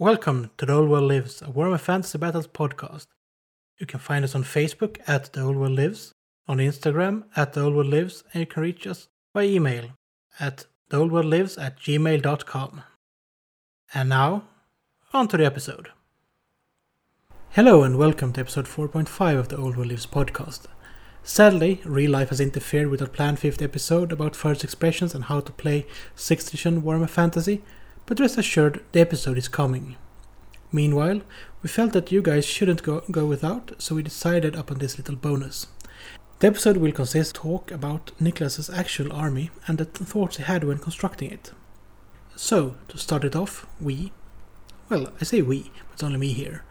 Welcome to The Old World Lives, a Warhammer Fantasy Battles podcast. You can find us on Facebook at The Old World Lives, on Instagram at The Old World Lives, and you can reach us by email at theoldworldlives at gmail.com. And now, on to the episode. Hello and welcome to episode 4.5 of the Old World Lives podcast. Sadly, real life has interfered with our planned fifth episode about first expressions and how to play 6th edition Warhammer Fantasy, but rest assured the episode is coming. Meanwhile, we felt that you guys shouldn't go, go without, so we decided upon this little bonus. The episode will consist talk about Niklas's actual army and the thoughts he had when constructing it. So, to start it off, we, well, I say we, but it's only me here,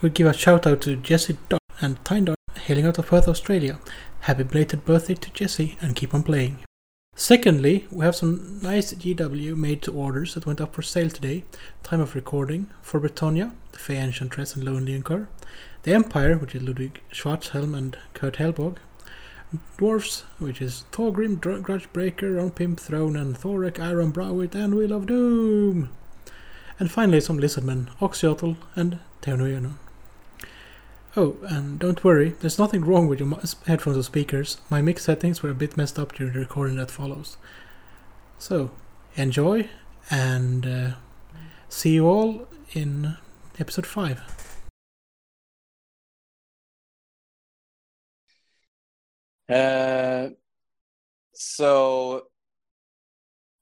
we'll give a shout out to Jesse Dart and Tyndar hailing out of Perth, Australia. Happy belated birthday to Jesse and keep on playing. Secondly, we have some nice GW made to orders that went up for sale today, time of recording, for Bretonnia, the Fay Enchantress and Louen Leoncoeur, the Empire, which is Ludwig Schwarzhelm and Kurt Helborg, Dwarfs, which is Thorgrim, Grudgebearer, Ronpimp Throne, and Thorek, Iron Browit, and Wheel of Doom! And finally, some Lizardmen, Oxyotl and Teonoyano. Oh, and don't worry, there's nothing wrong with your headphones or speakers. My mix settings were a bit messed up during the recording that follows. So, enjoy, and uh, see you all in episode 5. Uh, so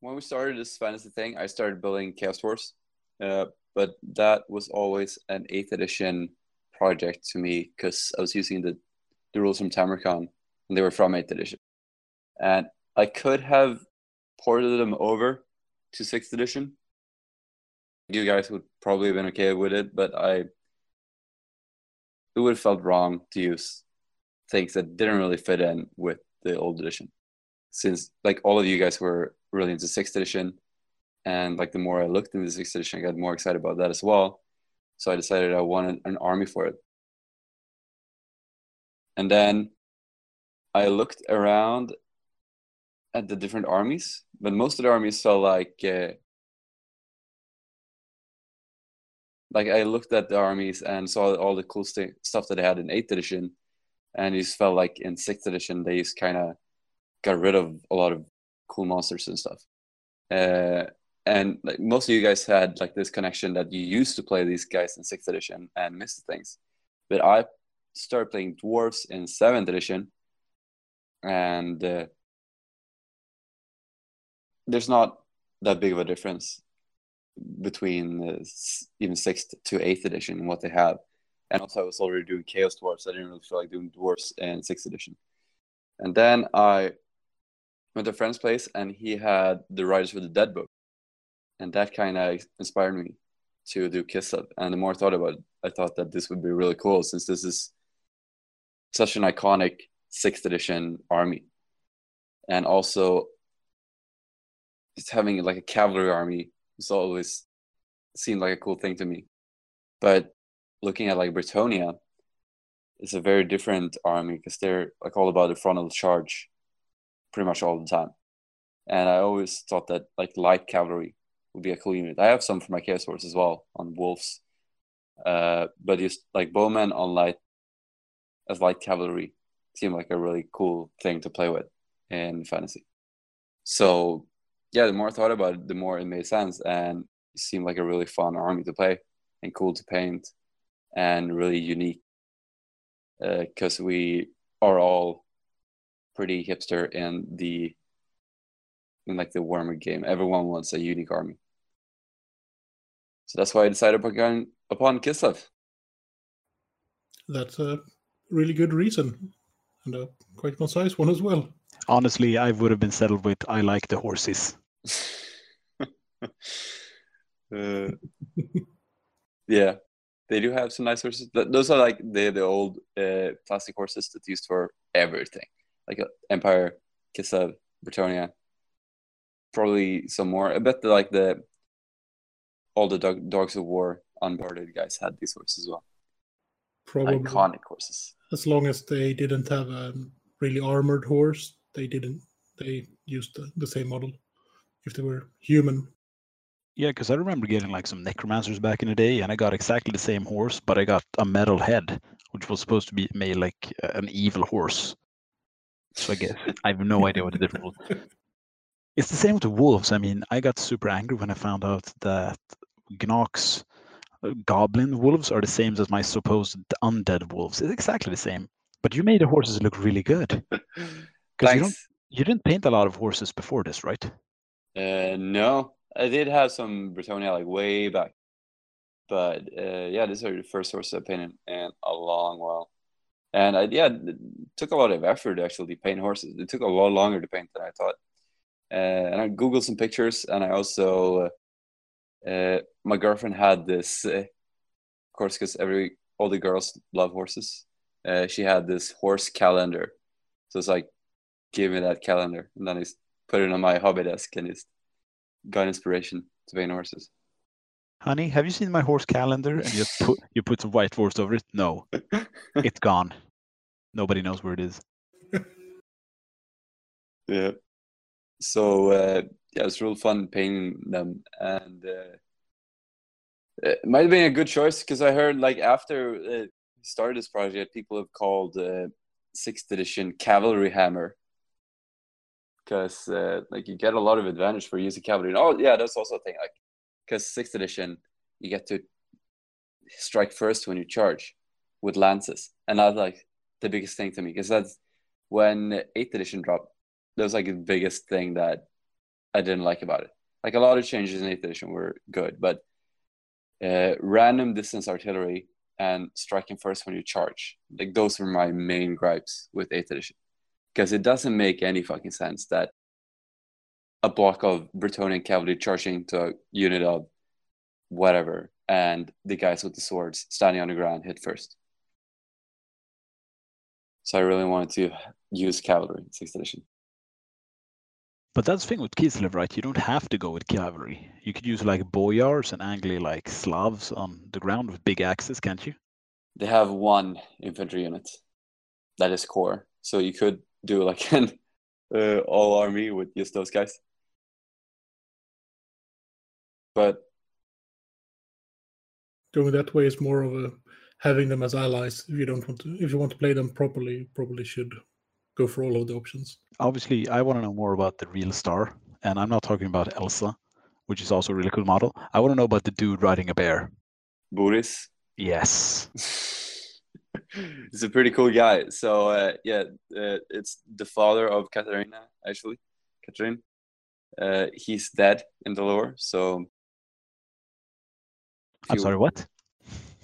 when we started this fantasy thing, I started building Chaos Dwarfs, uh, but that was always an eighth edition project to me because I was using the the rules from Tamurkhan and they were from eighth edition, and I could have ported them over to sixth edition. You guys would probably have been okay with it, but I it would have felt wrong to use things that didn't really fit in with the old edition. Since like all of you guys were really into sixth edition and like the more i looked into sixth edition i got more excited about that as well so i decided i wanted an army for it and then i looked around at the different armies but most of the armies felt like uh, like i looked at the armies and saw all the cool st- stuff that they had in eighth edition and you just felt like in sixth edition they just kind of got rid of a lot of cool monsters and stuff. Uh, and like most of you guys had like this connection that you used to play these guys in sixth edition and missed things, but I started playing dwarves in seventh edition, and uh, there's not that big of a difference between uh, even sixth to eighth edition and what they have and also I was already doing Chaos Dwarfs. I didn't really feel like doing dwarves in sixth edition. And then I went to a friend's place, and he had the Riders of the Dead book, and that kind of inspired me to do Kislev. And the more I thought about it, I thought that this would be really cool since this is such an iconic sixth edition army, and also just having like a cavalry army was always seemed like a cool thing to me. But looking at like Bretonnia it's a very different army because they're like all about the frontal charge pretty much all the time. And I always thought that like light cavalry would be a cool unit. I have some for my chaos horse as well on wolves. Uh, but just like bowmen on light as light cavalry seemed like a really cool thing to play with in fantasy. So yeah, the more I thought about it, the more it made sense and it seemed like a really fun army to play and cool to paint and really unique because uh, we are all pretty hipster in the in like the Warhammer game. Everyone wants a unique army, so that's why I decided upon going upon Kislev. That's a really good reason, and a quite concise one as well. Honestly, I would have been settled with I like the horses. uh, yeah, they do have some nice horses. Those are like the the old uh, plastic horses that's used for everything, like uh, Empire, Kislev, Bretonnia. Probably some more. I bet the, like the all the dog, dogs of war unboarded guys had these horses as well. Probably Iconic horses. as long as they didn't have a really armored horse, they didn't. They used the, the same model. If they were human, Yeah, because I remember getting like some necromancers back in the day, and I got exactly the same horse, but I got a metal head, which was supposed to be made like uh, an evil horse. So I guess I have no idea what the difference was. It's the same with the wolves. I mean, I got super angry when I found out that Gnox uh, goblin wolves are the same as my supposed undead wolves. It's exactly the same. But you made the horses look really good. Because you don't you didn't paint a lot of horses before this, right? Uh, no, I did have some Bretonnia like way back, but uh, yeah, these are the first horses I painted in a long while, and I yeah, it took a lot of effort to actually paint horses. It took a lot longer to paint than I thought. Uh, and I googled some pictures, and I also uh, my girlfriend had this, uh, of course, because every all the girls love horses. Uh, she had this horse calendar, so it's like, give me that calendar, and then I s- put it on my hobby desk, and it's got inspiration to paint horses. Honey, have you seen my horse calendar? And you put you put some white horse over it? No, it's gone. Nobody knows where it is. Yeah. So uh, yeah, it's real fun painting them, and uh, it might have been a good choice because I heard like after uh, started this project, people have called uh, sixth edition cavalry hammer because uh, like you get a lot of advantage for using cavalry. And, Oh yeah, that's also a thing. Like because sixth edition, you get to strike first when you charge with lances, and that's like the biggest thing to me because that's when eighth edition dropped that was like the biggest thing that I didn't like about it. Like a lot of changes in eighth edition were good, but uh, random distance artillery and striking first when you charge, like those were my main gripes with eighth edition, because it doesn't make any fucking sense that a block of Bretonnian cavalry charging to a unit of whatever, and the guys with the swords standing on the ground hit first. So I really wanted to use cavalry in sixth edition. But that's the thing with Kislev, right? You don't have to go with cavalry. You could use like boyars and angly like Slavs on the ground with big axes, can't you? they have one infantry unit that is core so you could do like an uh, all army with just those guys but Going that way is more of a having them as allies. If you don't want to, if you want to play them properly, you probably should go for all of the options. Obviously, I want to know more about the real star, and I'm not talking about Elsa, which is also a really cool model. I want to know about the dude riding a bear. Boris Yes. he's a pretty cool guy so uh, yeah uh, it's the father of Katarina actually Catherine uh, he's dead in the lore so I'm you- sorry, what?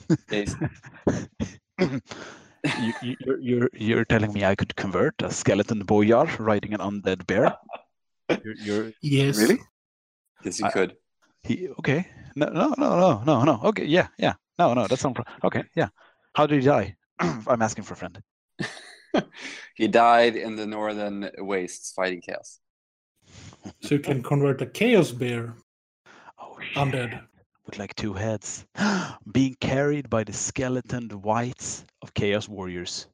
he's- you, you, you're, you're you're telling me I could convert a skeleton boyar riding an undead bear? You're, you're Yes. Really? yes you I- could he okay? No, no, no, no, no, no. Okay, yeah, yeah. No, no, that's not. Pro- okay, yeah. How did he die? I'm asking for a friend. he died in the northern wastes fighting chaos So you can convert a chaos bear Oh shit. undead. With like two heads, being carried by the skeleton whites of Chaos Warriors.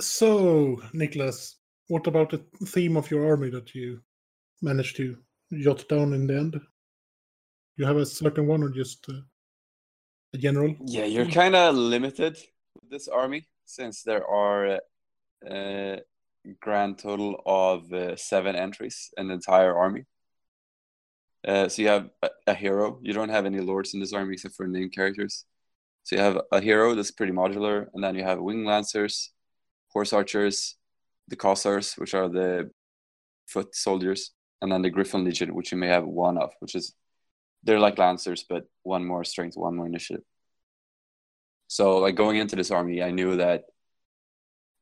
So, Niklas, what about the theme of your army that you managed to jot down in the end? You have a certain one or just uh, a general? Yeah, you're kind of limited with this army since there are a grand total of uh, seven entries in the entire army. Uh, so you have a, a hero. You don't have any lords in this army except for named characters. So you have a hero that's pretty modular, and then you have wing lancers, horse archers, the Kossars, which are the foot soldiers, and then the Gryphon Legion, which you may have one of, which is they're like lancers, but one more strength, one more initiative. So, like going into this army, I knew that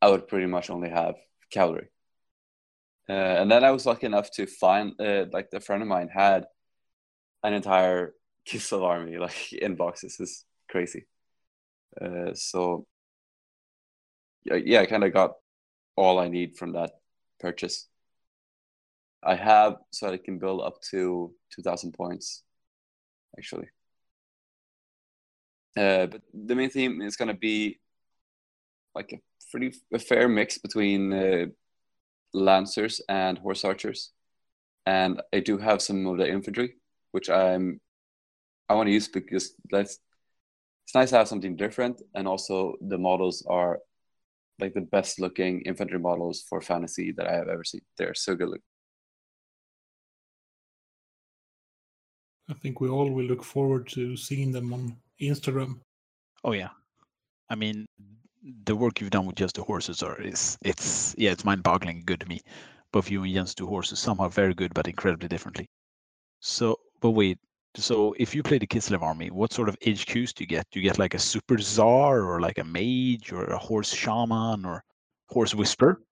I would pretty much only have cavalry. Uh, and then I was lucky enough to find, uh, like, a friend of mine had an entire Kislev army, like, in boxes. is crazy. Uh, so, yeah, yeah I kind of got all I need from that purchase. I have so that I can build up to 2,000 points, actually. Uh, but the main theme is going to be like a pretty a fair mix between uh, lancers and horse archers, and I do have some of the infantry, which I'm I want to use because that's it's nice to have something different, and also the models are like the best looking infantry models for fantasy that I have ever seen. They're so good looking. I think we all will look forward to seeing them on Instagram. Oh yeah, I mean, the work you've done with just the horses are is it's yeah, it's mind-boggling good to me. Both you and Jens do horses somehow very good, but incredibly differently. So, but wait, so if you play the Kislev army, what sort of HQs do you get? Do you get like a super czar or like a mage or a horse shaman or horse whisper?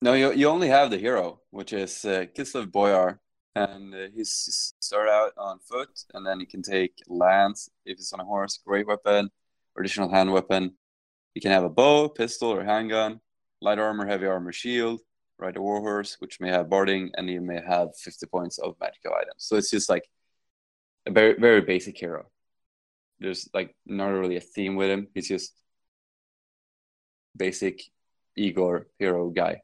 No, you you only have the hero, which is uh, Kislev Boyar, and uh, he's start out on foot, and then he can take lance if he's on a horse, great weapon, additional hand weapon. He can have a bow, pistol, or handgun, light armor, heavy armor, shield, ride a warhorse, which may have barding, and he may have 50 points of magical items. So it's just like a very very basic hero. There's like not really a theme with him. He's just basic Igor hero guy.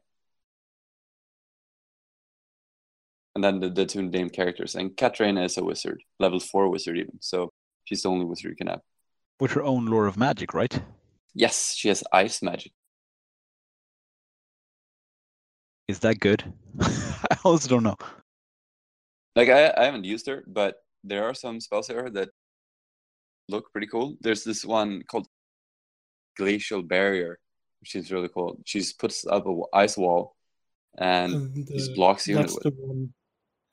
And then the, the two named characters. And Katrina is a wizard, level four wizard even. So she's the only wizard you can have. With her own lore of magic, right? Yes, she has ice magic. Is that good? I also don't know. Like I, I haven't used her, but there are some spells here that look pretty cool. There's this one called Glacial Barrier, which is really cool. She puts up a ice wall and, And, just uh, blocks you. That's the one.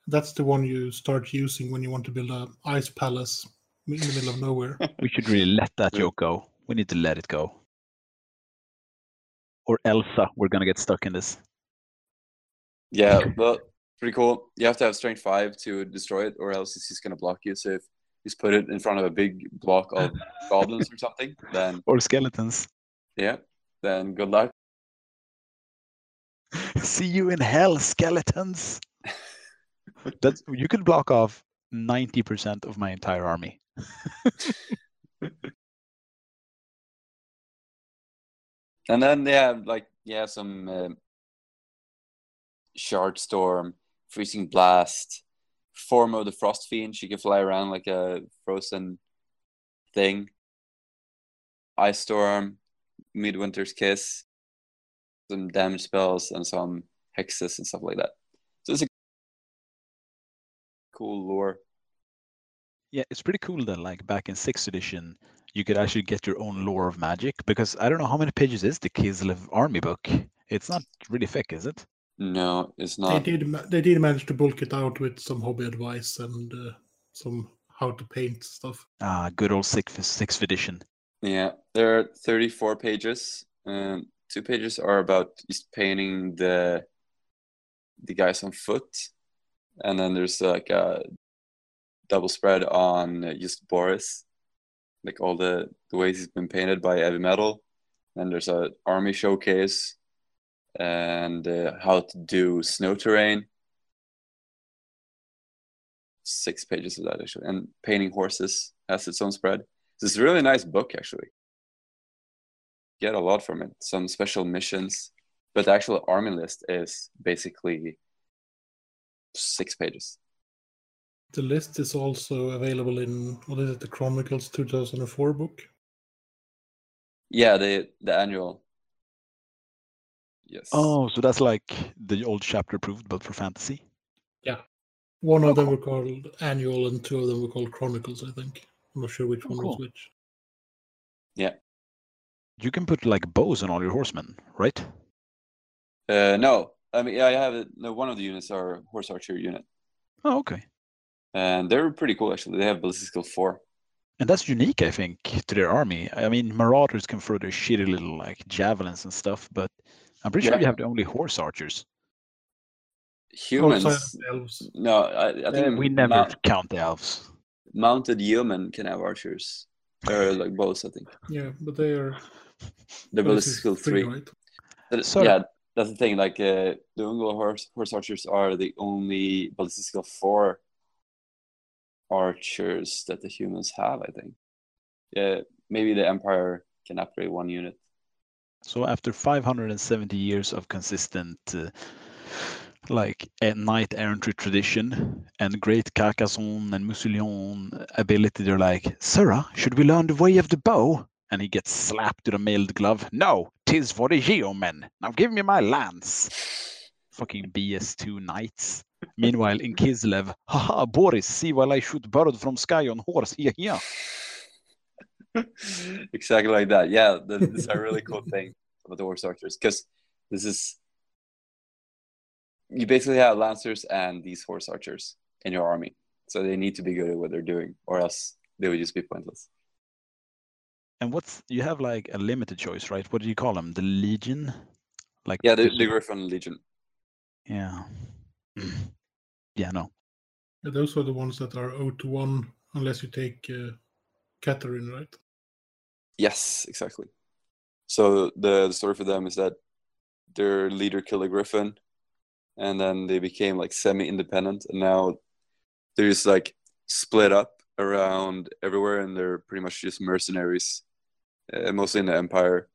That's the one you start using when you want to build a ice palace in the middle of nowhere. We should really let that Yeah. joke go. We need to let it go. Or Elsa, we're gonna get stuck in this. Yeah, well, pretty cool. You have to have strength five to destroy it, or else it's just gonna block you. So if you just put it in front of a big block of goblins or something, then Or skeletons. yeah, then good luck. See you in hell, skeletons. That's you could block off 90% of my entire army. And then they have like yeah some um shard storm, freezing blast, form of the frost fiend. She can fly around like a frozen thing. Ice storm, midwinter's kiss, some damage spells and some hexes and stuff like that. So it's a cool lore. Yeah, it's pretty cool that like back in sixth edition, you could actually get your own lore of magic because I don't know how many pages is the Kislev army book. It's not really thick, is it? No, it's not. they did. They did manage to bulk it out with some hobby advice and uh, some how to paint stuff. Ah, good old sixth sixth edition. Yeah, there are 34 pages. Um, two pages are about just painting the the guys on foot, and then there's like a double spread on uh, just Boris, like all the the ways he's been painted by heavy metal. And there's a army showcase, and uh, how to do snow terrain. Six pages of that actually, and painting horses has its own spread. It's a really nice book, actually. Get a lot from it. Some special missions, but the actual army list is basically six pages. The list is also available in what is it? The Chronicles 2004 book. Yeah, the the annual. Yes. Oh, so that's like the old chapter approved, but for fantasy. Yeah. One of them were called Annual, and two of them were called Chronicles. I think. I'm not sure which Oh, one was which. Yeah. You can put like bows on all your horsemen, right? Uh, no, I mean yeah, I have it. No, one of the units are horse archer unit, Oh, okay. and they're pretty cool actually. They have ballistic skill four. And that's unique, I think, to their army. I mean, marauders can throw their shitty little like javelins and stuff, but I'm pretty sure Yeah. you have the only horse archers. Humans. Outside of the elves. No, I, I think Uh, we never mount- count the elves. mounted human can have archers. Or like bows, I think. Yeah, but they are. The what is ballistic it, skill three. right? That- So- yeah, that's the thing. Like uh, the Ungol horse horse archers are the only ballistic skill four archers that the humans have. I think. Yeah, maybe the Empire can upgrade one unit. So after 570 years of consistent uh, like a knight errantry tradition and great Carcassonne and Mousillon ability. They're like, Sirrah, should we learn the way of the bow? And he gets slapped with a mailed glove. No, tis for the geomen. Now give me my lance. Fucking BS2 knights. Meanwhile, in Kislev, haha, Boris, see while I shoot bird from sky on horse. Here, here. exactly like that. Yeah, th- this is a really cool thing about the horse archers because this is you basically have lancers and these horse archers in your army, so they need to be good at what they're doing, or else they would just be pointless. And what's you have like a limited choice, right? What do you call them? The Legion? Like Yeah, the, the Gryphon Legion. yeah. yeah, no. Yeah, those are the ones that are 0 to 1 unless you take uh, Catherine, right? Yes, exactly. So the, the story for them is that their leader killed a griffin, and then they became like semi-independent, and now they're just like split up around everywhere, and they're pretty much just mercenaries, uh, mostly in the empire,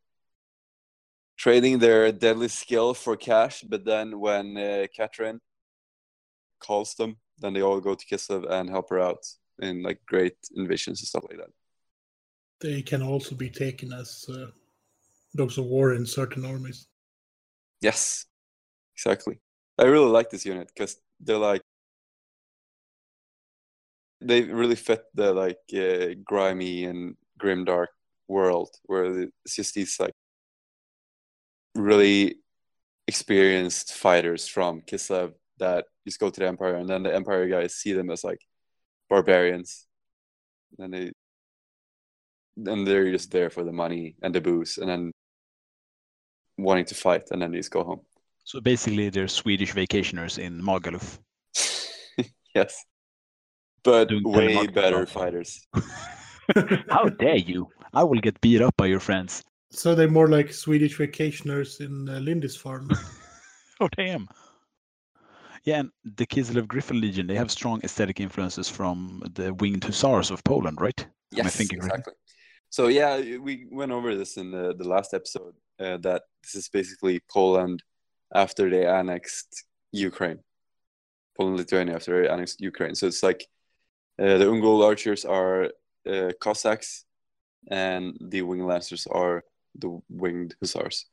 trading their deadly skill for cash. But then when uh, Catherine calls them, then they all go to Kislev and help her out in like great invasions and stuff like that. They can also be taken as uh, dogs of war in certain armies. Yes, exactly. I really like this unit because they're like they really fit the like uh, grimy and grimdark world where it's just these like really experienced fighters from Kislev that just go to the Empire, and then the Empire guys see them as like barbarians, and they and they're just there for the money and the booze, and then wanting to fight, and then they just go home. So basically, they're Swedish vacationers in Magaluf. yes, but Doing way better also. fighters. How dare you? I will get beat up by your friends. So they're more like Swedish vacationers in uh, Lindisfarne. Oh damn. Yeah, and the Kislev Gryphon Legion, they have strong aesthetic influences from the winged hussars of Poland, right? Am I Yes, thinking right? So yeah, we went over this in the, the last episode. Uh, that this is basically Poland after they annexed Ukraine. Poland, Lithuania after they annexed Ukraine. So it's like uh, the Ungol archers are uh, Cossacks, and the winged lancers are the winged hussars.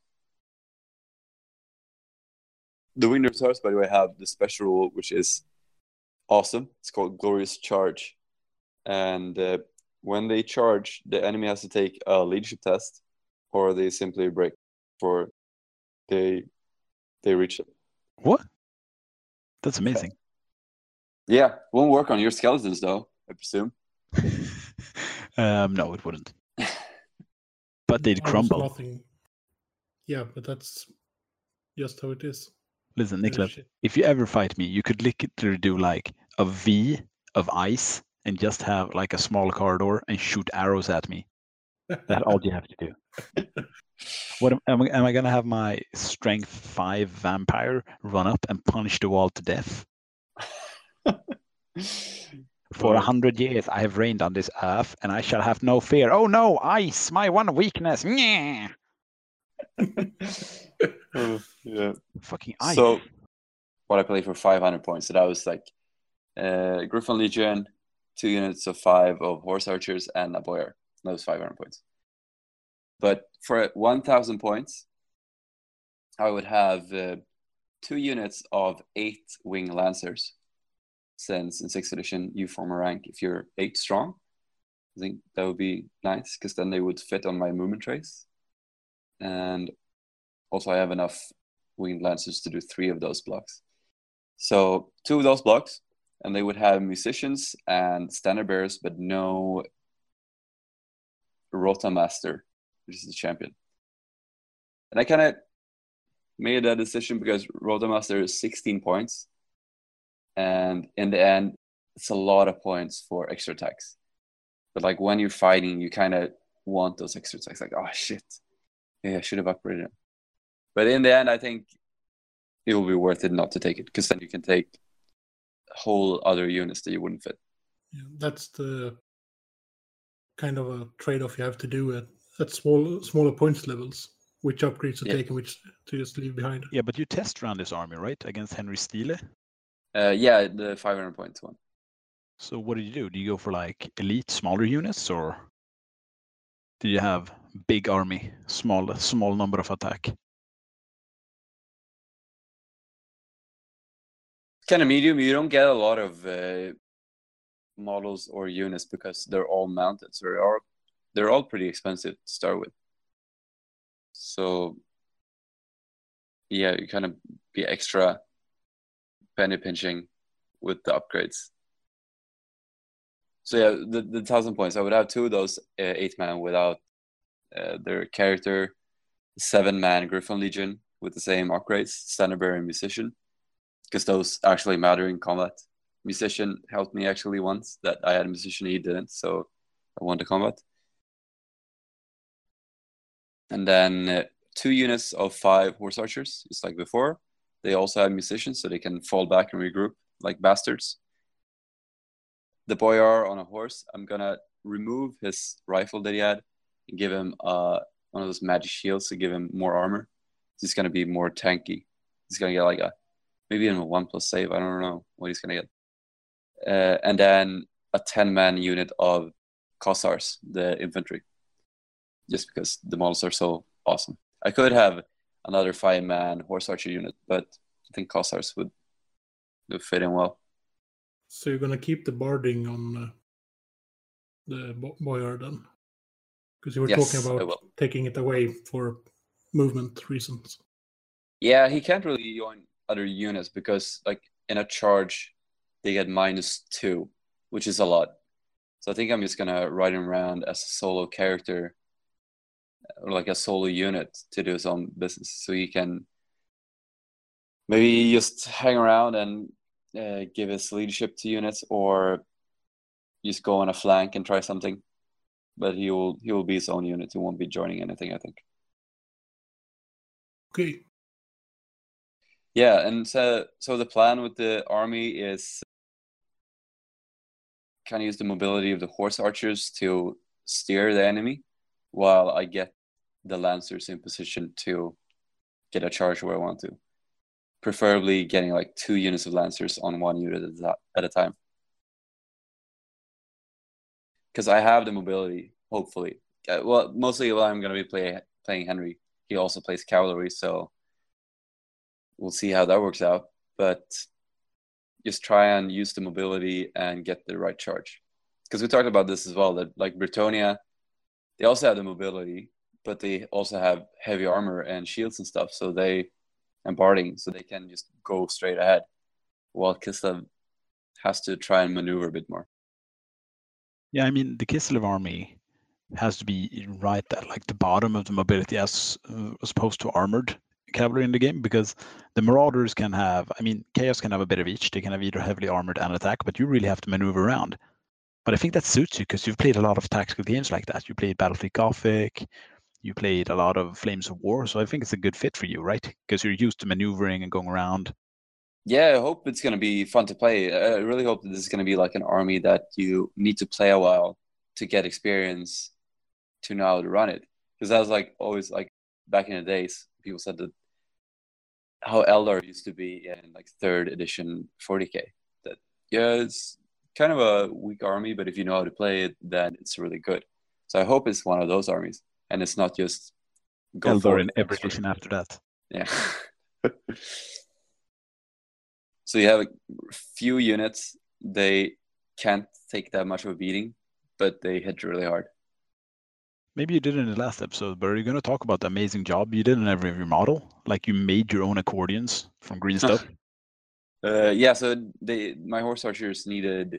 The winged hussars, by the way, have the special rule, which is awesome. It's called Glorious Charge, and uh, when they charge, the enemy has to take a leadership test, or they simply break for they they reach it. What? That's amazing. Yeah, won't work on your skeletons though, I presume. um, no, it wouldn't. But they'd crumble. Nothing. Yeah, but that's just how it is. Listen, Yeah, if you ever fight me, you could literally do like a V of ice and just have like a small corridor and shoot arrows at me. That's all you have to do. What am, am I, am I gonna have my strength five vampire run up and punch the wall to death? For a hundred years I have reigned on this earth, and I shall have no fear. Oh no, ice, my one weakness. Uh, yeah. Fucking ice. So, what I played for 500 points. So that was like uh, Gryphon Legion, two units of five of horse archers, and a boyar. That was 500 points. But for 1,000 points, I would have uh, two units of eight wing lancers. Since in sixth edition you form a rank if you're eight strong, I think that would be nice because then they would fit on my movement trace. And also, I have enough winged lancers to do three of those blocks. So two of those blocks, and they would have musicians and standard bearers, but no Rotamaster, which is the champion. And I kind of made that decision because Rotamaster is 16 points, and in the end, it's a lot of points for extra attacks. But like when you're fighting, you kind of want those extra attacks. Like, oh shit, yeah, I should have upgraded it. But in the end, I think it will be worth it not to take it because then you can take whole other units that you wouldn't fit. Yeah, that's the kind of a trade-off you have to do at, at small smaller points levels which upgrades to Yeah. take and which to just leave behind. Yeah, but you test ran this army, right? Against Henry Steele. Uh, yeah, the 500 points one. So what did you do? Do you go for like elite smaller units or did you have big army, small small number of attack? Kind of medium. You don't get a lot of uh, models or units because they're all mounted. So they're all, they're all pretty expensive to start with. So yeah, you kind of be extra penny pinching with the upgrades. So yeah, the, the thousand points. I would have two of those uh, eight man without uh, their character, seven man Gryphon Legion with the same upgrades, standard bearer musician, because those actually matter in combat. Musician helped me actually once that I had a musician, he didn't, so I won the combat. And then uh, two units of five horse archers, just like before. They also have musicians, so they can fall back and regroup like bastards. The boyar on a horse, I'm gonna remove his rifle that he had and give him uh, one of those magic shields to give him more armor. He's gonna be more tanky. He's gonna get like a maybe even a one plus save. I don't know what he's gonna get. Uh, and then a 10 man unit of Kossars, the infantry, just because the models are so awesome. I could have another five man horse archer unit, but I think Kossars would, would fit in well. So you're gonna keep the barding on uh, the bo- boyar then, because you were Yes, talking about taking it away for movement reasons. Yeah, he can't really join other units because, like, in a charge, they get minus two, which is a lot. So I think I'm just gonna ride him around as a solo character, or like a solo unit to do his own business, so he can maybe just hang around and uh, give his leadership to units, or just go on a flank and try something. But he will he will be his own unit. He won't be joining anything. I think. Okay. Yeah, and so so the plan with the army is kind of use the mobility of the horse archers to steer the enemy, while I get the lancers in position to get a charge where I want to. Preferably getting like two units of lancers on one unit at a- time. Because I have the mobility, hopefully. Uh, well, mostly while I'm going to be play, playing Henry. He also plays cavalry, so we'll see how that works out. But just try and use the mobility and get the right charge. Because we talked about this as well, that like Bretonnia, they also have the mobility, but they also have heavy armor and shields and stuff. So they and barding, so they can just go straight ahead. While Kislev has to try and maneuver a bit more. Yeah, I mean the Kislev army has to be right at like the bottom of the mobility as uh, as opposed to armored cavalry in the game because the Marauders can have, I mean, Chaos can have a bit of each. They can have either heavily armored and attack, but you really have to maneuver around. But I think that suits you because you've played a lot of tactical games like that. You played Battlefleet Gothic, you played a lot of Flames of War, so I think it's a good fit for you, right? Because you're used to maneuvering and going around. Yeah, I hope it's going to be fun to play. I really hope that this is going to be like an army that you need to play a while to get experience to know how to run it. Because that was like always like back in the days, people said that how Eldar used to be in like third edition 40k. That yeah, it's kind of a weak army, but if you know how to play it, then it's really good. So I hope it's one of those armies, and it's not just go it in every edition after that. yeah. so you have a few units. They can't take that much of a beating, but they hit really hard. Maybe you did it in the last episode, but are you going to talk about the amazing job you did in every of your model? Like you made your own accordions from green stuff? Uh, yeah, so they my horse archers needed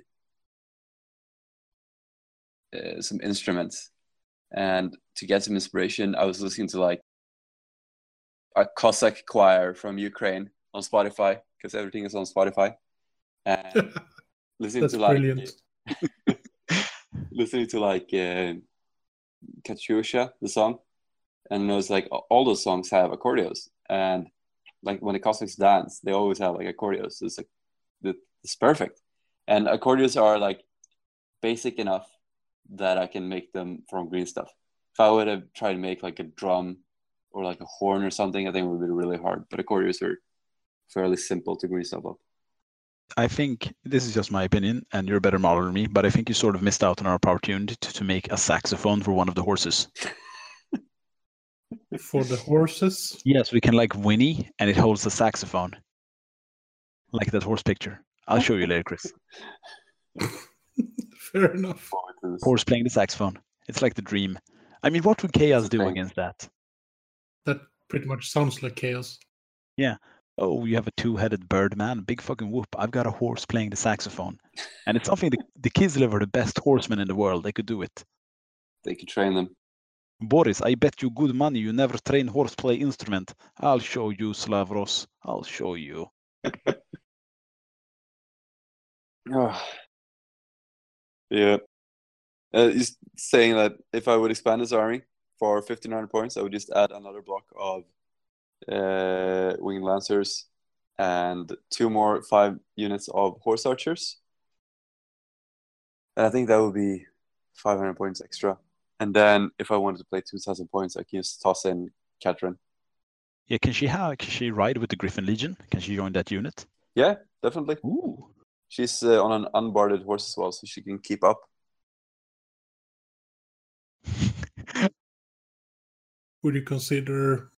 uh, some instruments, and to get some inspiration, I was listening to like a Cossack choir from Ukraine on Spotify because everything is on Spotify, and listening That's to like brilliant. listening to like uh, Katyusha, the song, and it was like all those songs have accordions, and like when the Cossacks dance, they always have like accordions. It's like it's perfect, and accordions are like basic enough that I can make them from green stuff. If I would have tried to make like a drum or like a horn or something, I think it would be really hard. But a couriers are fairly simple to green stuff up. I think this is just my opinion, and you're a better model than me, but I think you sort of missed out on our opportunity to, to make a saxophone for one of the horses. For the horses, Yes, we can like whinny, and it holds a saxophone, like that horse picture. I'll show you later, Chris. fair enough. Horse playing the saxophone. It's like the dream. I mean, what would chaos do Thanks. against that? That pretty much sounds like chaos. Oh, you have a two-headed bird, man. Big fucking whoop. I've got a horse playing the saxophone. And it's something the, the Kislev are the best horsemen in the world. They could do it. They could train them. Boris, I bet you good money you never train horseplay instrument. I'll show you, Slavros. I'll show you. Oh. Yeah. Uh, he's saying that if I would expand his army for 1500 points, I would just add another block of uh, winged lancers and two more five units of horse archers. And I think that would be 500 points extra. And then if I wanted to play 2000 points, I can just toss in Catherine. Yeah, can she have? Can she ride with the Gryphon Legion? Can she join that unit? Yeah, definitely. Ooh. She's uh, on an unbarred horse as well, so she can keep up. Would you consider,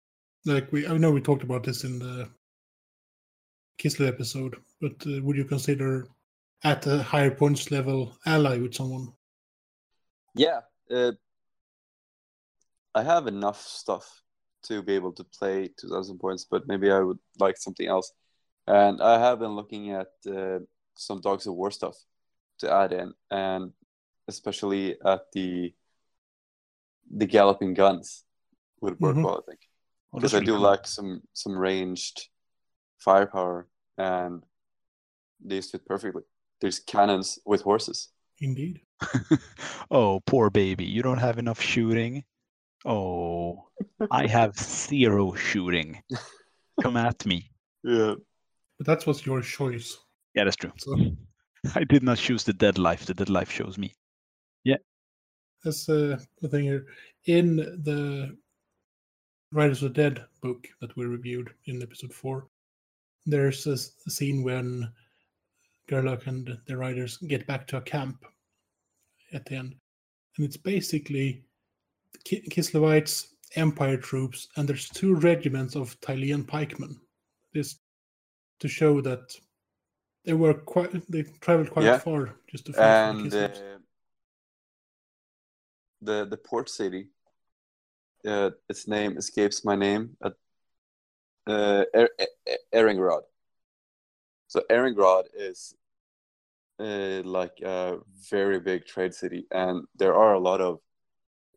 like we, I know we talked about this in the Kislev episode, but uh, would you consider at a higher points level ally with someone? Yeah, uh, I have enough stuff to be able to play 2000 points, but maybe I would like something else. And I have been looking at uh, some Dogs of War stuff to add in, and especially at the the galloping guns would work Mhm. well, I think, because that's I do cool. like some some ranged firepower, and these fit perfectly. There's cannons with horses. Indeed. oh, poor baby. You don't have enough shooting. Oh, I have zero shooting. Come at me. Yeah. But that was your choice. Yeah, that's true. So I did not choose the dead life. The dead life chose me. Yeah. That's uh, the thing here. In the Riders of the Dead book that we reviewed in episode four, there's a scene when Gerlach and the riders get back to a camp at the end. And it's basically Ki- Kislevites, Empire troops, and there's two regiments of Tylean pikemen. This to show that they were quite they traveled quite Yeah. far just to the and uh, the the port city uh, its name escapes my name at uh, er- er- Erengrad. So Erengrad is uh, like a very big trade city, and there are a lot of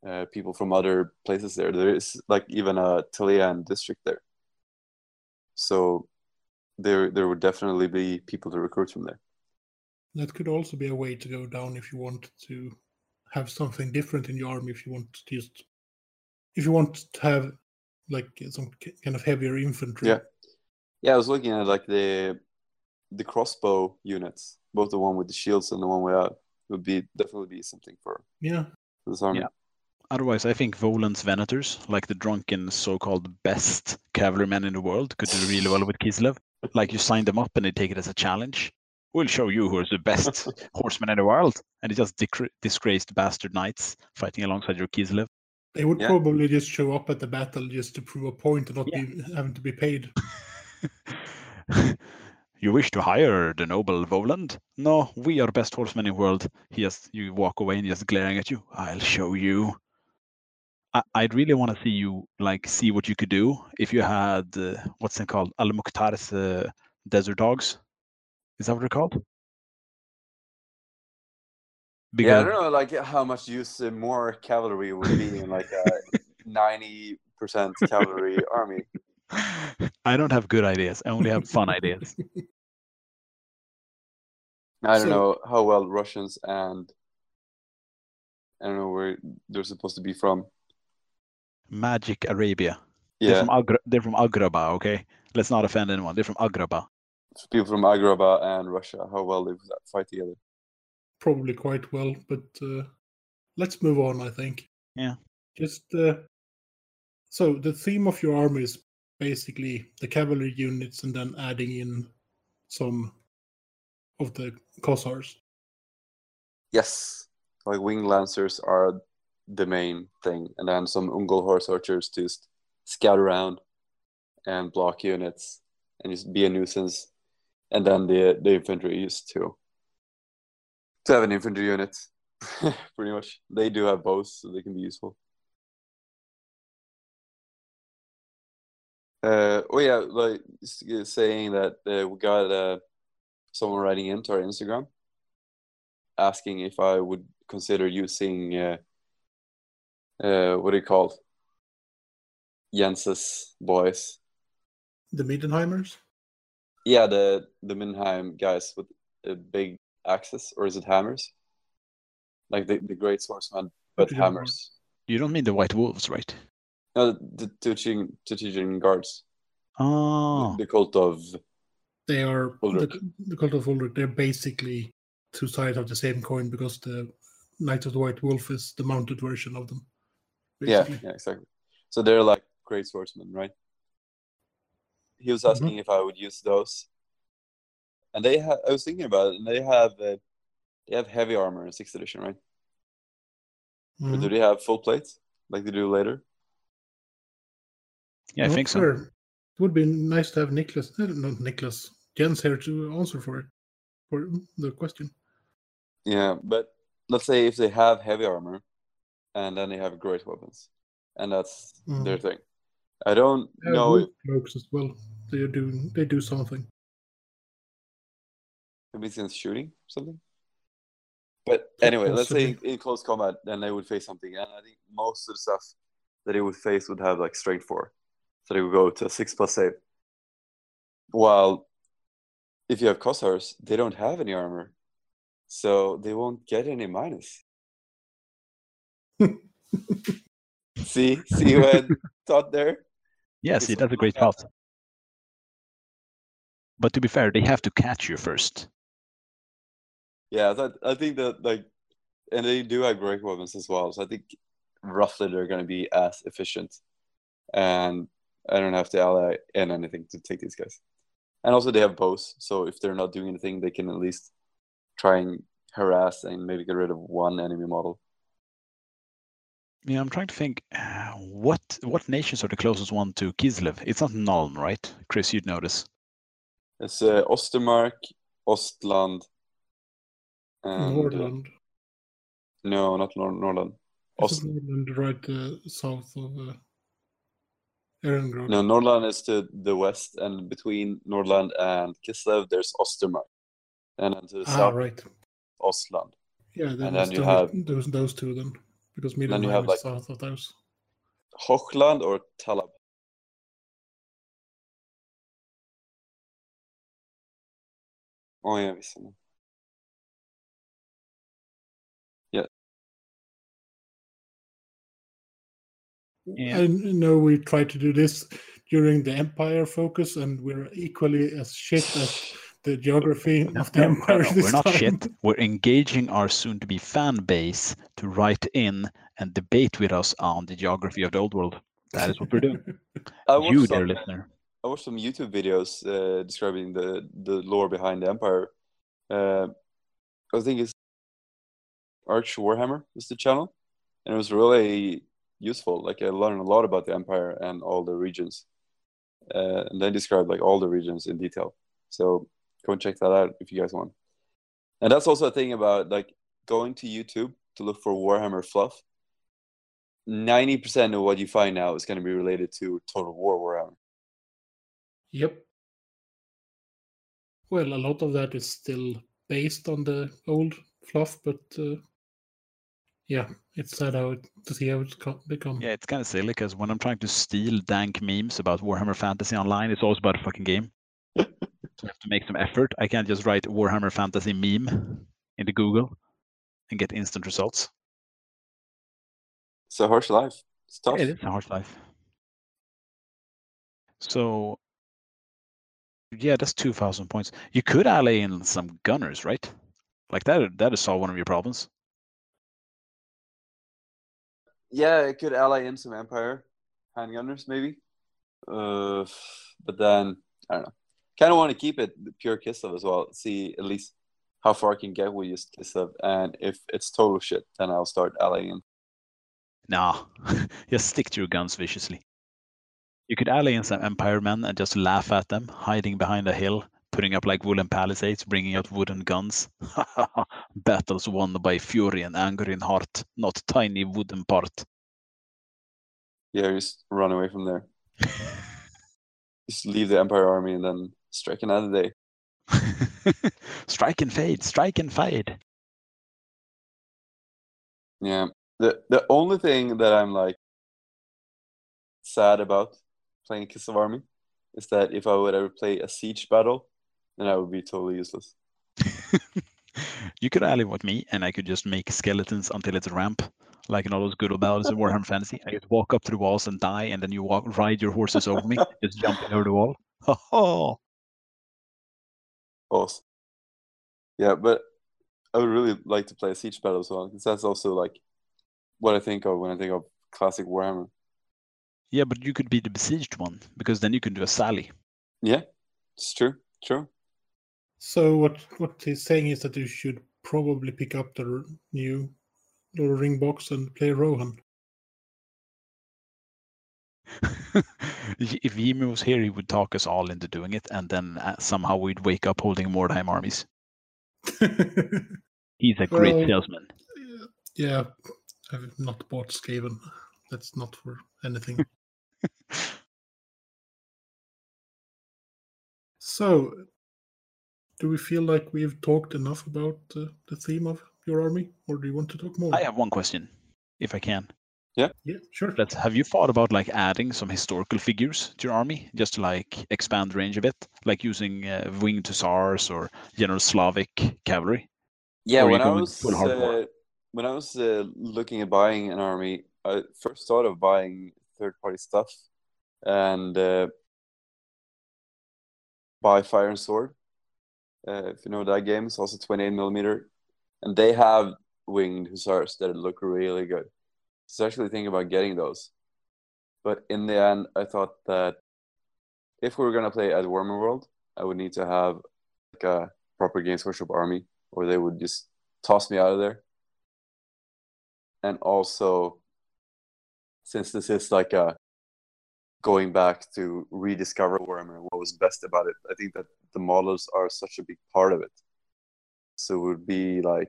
uh, people from other places there. There is like even a Tilean district there. So there there would definitely be people to recruit from there. That could also be a way to go down if you want to have something different in your army. If you want to just, if you want to have like some kind of heavier infantry. Yeah. Yeah, I was looking at like the the crossbow units, both the one with the shields and the one without, would be definitely be something for Yeah. this army. Yeah. Otherwise, I think Voland's Venators, like the drunken so-called best cavalrymen in the world, could do really well with Kislev. Like you sign them up and they take it as a challenge. We'll show you who is the best horseman in the world. And it's just disgra- disgraced bastard knights fighting alongside your Kislev. They would Yeah. probably just show up at the battle just to prove a point and not be having to be paid. you wish to hire the noble Voland? No, we are best horsemen in the world. He just you walk away and he's just glaring at you. I'll show you. I, I'd really want to see you like see what you could do if you had uh, what's it called Al Muktar's uh, desert dogs. Is that what they're called? Big yeah, I don't know like how much use uh, more cavalry would be in like a ninety percent cavalry army. I don't have good ideas. I only have fun ideas. I don't So- know how well Russians and I don't know where they're supposed to be from. Magic Arabia. Yeah. They're from Agra- they're from Agrabah. Okay, let's not offend anyone. They're from Agrabah. people from Agrabah and Russia, how well they fight together. Probably quite well, but uh, let's move on. I think. Yeah. Just uh, So the theme of your army is basically the cavalry units and then adding in some of the Kossars. Yes, like wing lancers are the main thing, and then some Ungol horse archers to scout around and block units and just be a nuisance, and then the the infantry used to to have an infantry unit, pretty much. They do have bows, so they can be useful. Uh, oh yeah, like saying that uh, we got uh, someone writing into our Instagram asking if I would consider using uh, uh, what do you call Jens's boys? The Middenheimers? Yeah, the the Middenheim guys with the big axes, or is it hammers? Like the, the great swordsman, but Yeah. hammers. You don't mean the White Wolves, right? No, the Teutogen Teutogen guards. Oh, The cult of They are Ulric. the, the cult of Ulric. They're basically two sides of the same coin because the Knight of the White Wolf is the mounted version of them. yeah, basically. yeah, exactly. So they're like great swordsmen, right? He was mm-hmm. asking if I would use those, and they have. I was thinking about it, and they have uh, they have heavy armor in sixth edition, right? Or Mhm. do they have full plates like they do later? yeah, I Not think so. sure. It would be nice to have Niklas, uh, not Niklas, Jens here to answer for it, for the question. Yeah, but let's say if they have heavy armor, and then they have great weapons, and that's Mm. their thing. I don't They have know wolf if cloaks as well. They do. They do something. Maybe it's against shooting or something. But anyway, let's say in, in close combat, then they would face something, and I think most of the stuff that they would face would have like strength four, so they would go to six plus save. While if you have Kossars, they don't have any armor, so they won't get any minus. see, see what I thought there. Yes, It's see, that's a great yeah. thought. But to be fair, they have to catch you first. Yeah, that I think that like, and they do have great weapons as well. So I think roughly they're going to be as efficient, and I don't have to ally in anything to take these guys. And also they have bows, so if they're not doing anything, they can at least try and harass and maybe get rid of one enemy model. Yeah, I'm trying to think uh, what what nations are the closest one to Kislev? It's not Nuln, right? Chris, you'd notice. It's uh, Ostermark, Ostland, and Nordland. no, not Nor- Norland. Ost- Isn't Nordland right uh, south of uh, Erengrad? no, Nordland is to the west, and between Nordland and Kislev, there's Ostermark, and then to the ah, south, right. Ostland. Yeah, then, And then you have- those those two then, because Then you Middenheim have, is like- south of those. Hochland or Talab? Oh ja, visst. Yeah. I know we tried to do this during the Empire focus, and we're equally as shit at the geography of the No, no, Empire. no, this we're not time. shit. We're engaging our soon-to-be fan base to write in and debate with us on the geography of the old world. That is what we're doing. I watched you, some, dear listener. I watched some YouTube videos uh, describing the, the lore behind the Empire. Uh, I think it's Arch Warhammer is the channel, and it was really useful. Like I learned a lot about the Empire and all the regions, uh, and they describe like all the regions in detail. So go and check that out if you guys want. And that's also a thing about like going to YouTube to look for Warhammer fluff. Ninety percent of what you find now is going to be related to Total War Warhammer. Yep. Well, a lot of that is still based on the old fluff, but uh, yeah, it's sad how it, to see how it's become. Yeah, it's kind of silly because when I'm trying to steal dank memes about Warhammer Fantasy online, it's always about a fucking game. so I have to make some effort. I can't just write Warhammer Fantasy meme into Google and get instant results. It's a harsh life. It's tough. It is a hard life. So, yeah, that's 2,000 points. You could ally in some gunners, right? Like that, that would solve one of your problems. Yeah, it could ally in some Empire handgunners maybe. Uh, but then I don't know. Kind of want to keep it pure Kislev as well. See at least how far I can get with just Kislev, and if it's total shit, then I'll start allying. Nah, just stick to your guns viciously. You could ally in some Empire men and just laugh at them, hiding behind a hill, putting up like wooden palisades, bringing out wooden guns. Battles won by fury and anger in heart, not tiny wooden part. Yeah, just run away from there. just leave the Empire army and then strike another day. strike and fade, strike and fade. Yeah. The the only thing that I'm like sad about playing Kislev Army is that if I would ever play a siege battle, then I would be totally useless. you could ally with me and I could just make skeletons until it's ramp. Like in all those good old battles in Warhammer Fantasy. I just walk up to the walls and die and then you walk ride your horses over me, just jumping over the wall. Oh, Awesome. Yeah, but I would really like to play a siege battle as well, because that's also like what I think of when I think of classic Warhammer. Yeah, but you could be the besieged one because then you can do a sally. Yeah, it's true. True. So what what he's saying is that you should probably pick up the new Lord Ring box and play Rohan. if Yimi was here, he would talk us all into doing it, and then uh, somehow we'd wake up holding Mordheim armies. He's a great Well- salesman. yeah, I've not bought Skaven. That's not for anything. so, do we feel like we've talked enough about uh, the theme of your army, or do you want to talk more? I have one question, if I can. Yeah, Yeah, sure. Let's, have you thought about like adding some historical figures to your army, just to like expand the range a bit, like using uh, winged hussars or general Slavic cavalry? Yeah, when I was full hard war? uh, when I was uh, looking at buying an army, I first thought of buying third party stuff and uh, By Fire and Sword. Uh, if you know that game, it's also 28 millimeter, and they have winged hussars that look really good. So I was actually thinking about getting those, but in the end, I thought that if we were gonna play at Warhammer World, I would need to have like a proper Games Workshop army, or they would just toss me out of there. And also, since this is like a going back to rediscover Warhammer what was best about it, I think that the models are such a big part of it. So it would be like,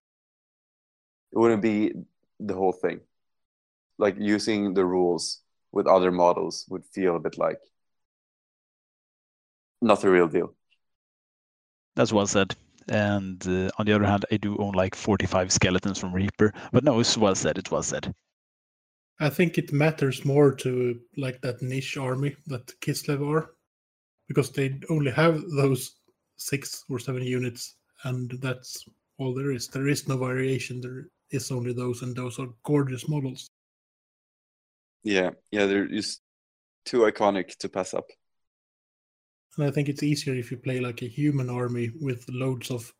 it wouldn't be the whole thing. Like using the rules with other models would feel a bit like not the real deal. That's well said. And uh, on the other hand, I do own like 45 skeletons from Reaper. But no, it's well said. It's well said. I think it matters more to like that niche army that Kislev are, because they only have those six or seven units, and that's all there is. There is no variation. There is only those, and those are gorgeous models. Yeah, yeah, they're just too iconic to pass up. And I think it's easier if you play like a human army with loads of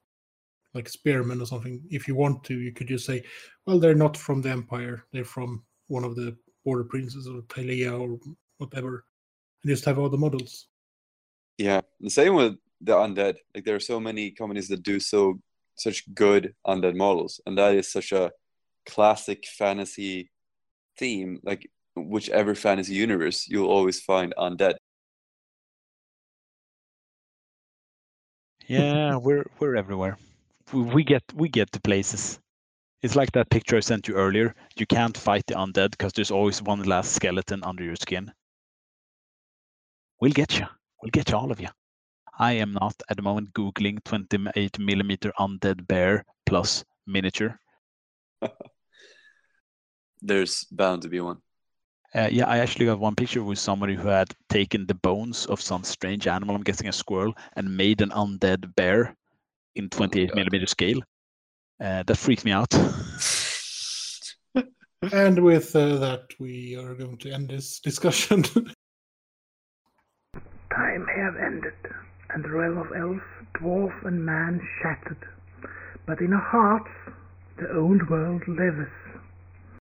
like spearmen or something. If you want to, you could just say, well, they're not from the Empire. They're from one of the border princes or Tilea or whatever. And just have all the models. Yeah, the same with the undead. Like there are so many companies that do so such good undead models, and that is such a classic fantasy theme. Like whichever fantasy universe, you'll always find undead. Yeah, we're we're everywhere. We, we get we get to places. It's like that picture I sent you earlier. You can't fight the undead because there's always one last skeleton under your skin. We'll get you. We'll get you all of you. I am not at the moment googling 28 millimeter undead bear plus miniature. There's bound to be one. Uh, yeah, I actually got one picture with somebody who had taken the bones of some strange animal, I'm guessing a squirrel, and made an undead bear in 28 God. millimeter scale. Uh, that freaked me out. And with uh, that, we are going to end this discussion. Time have ended, and the realm of elf, dwarf, and man shattered. But in our hearts, the old world lives.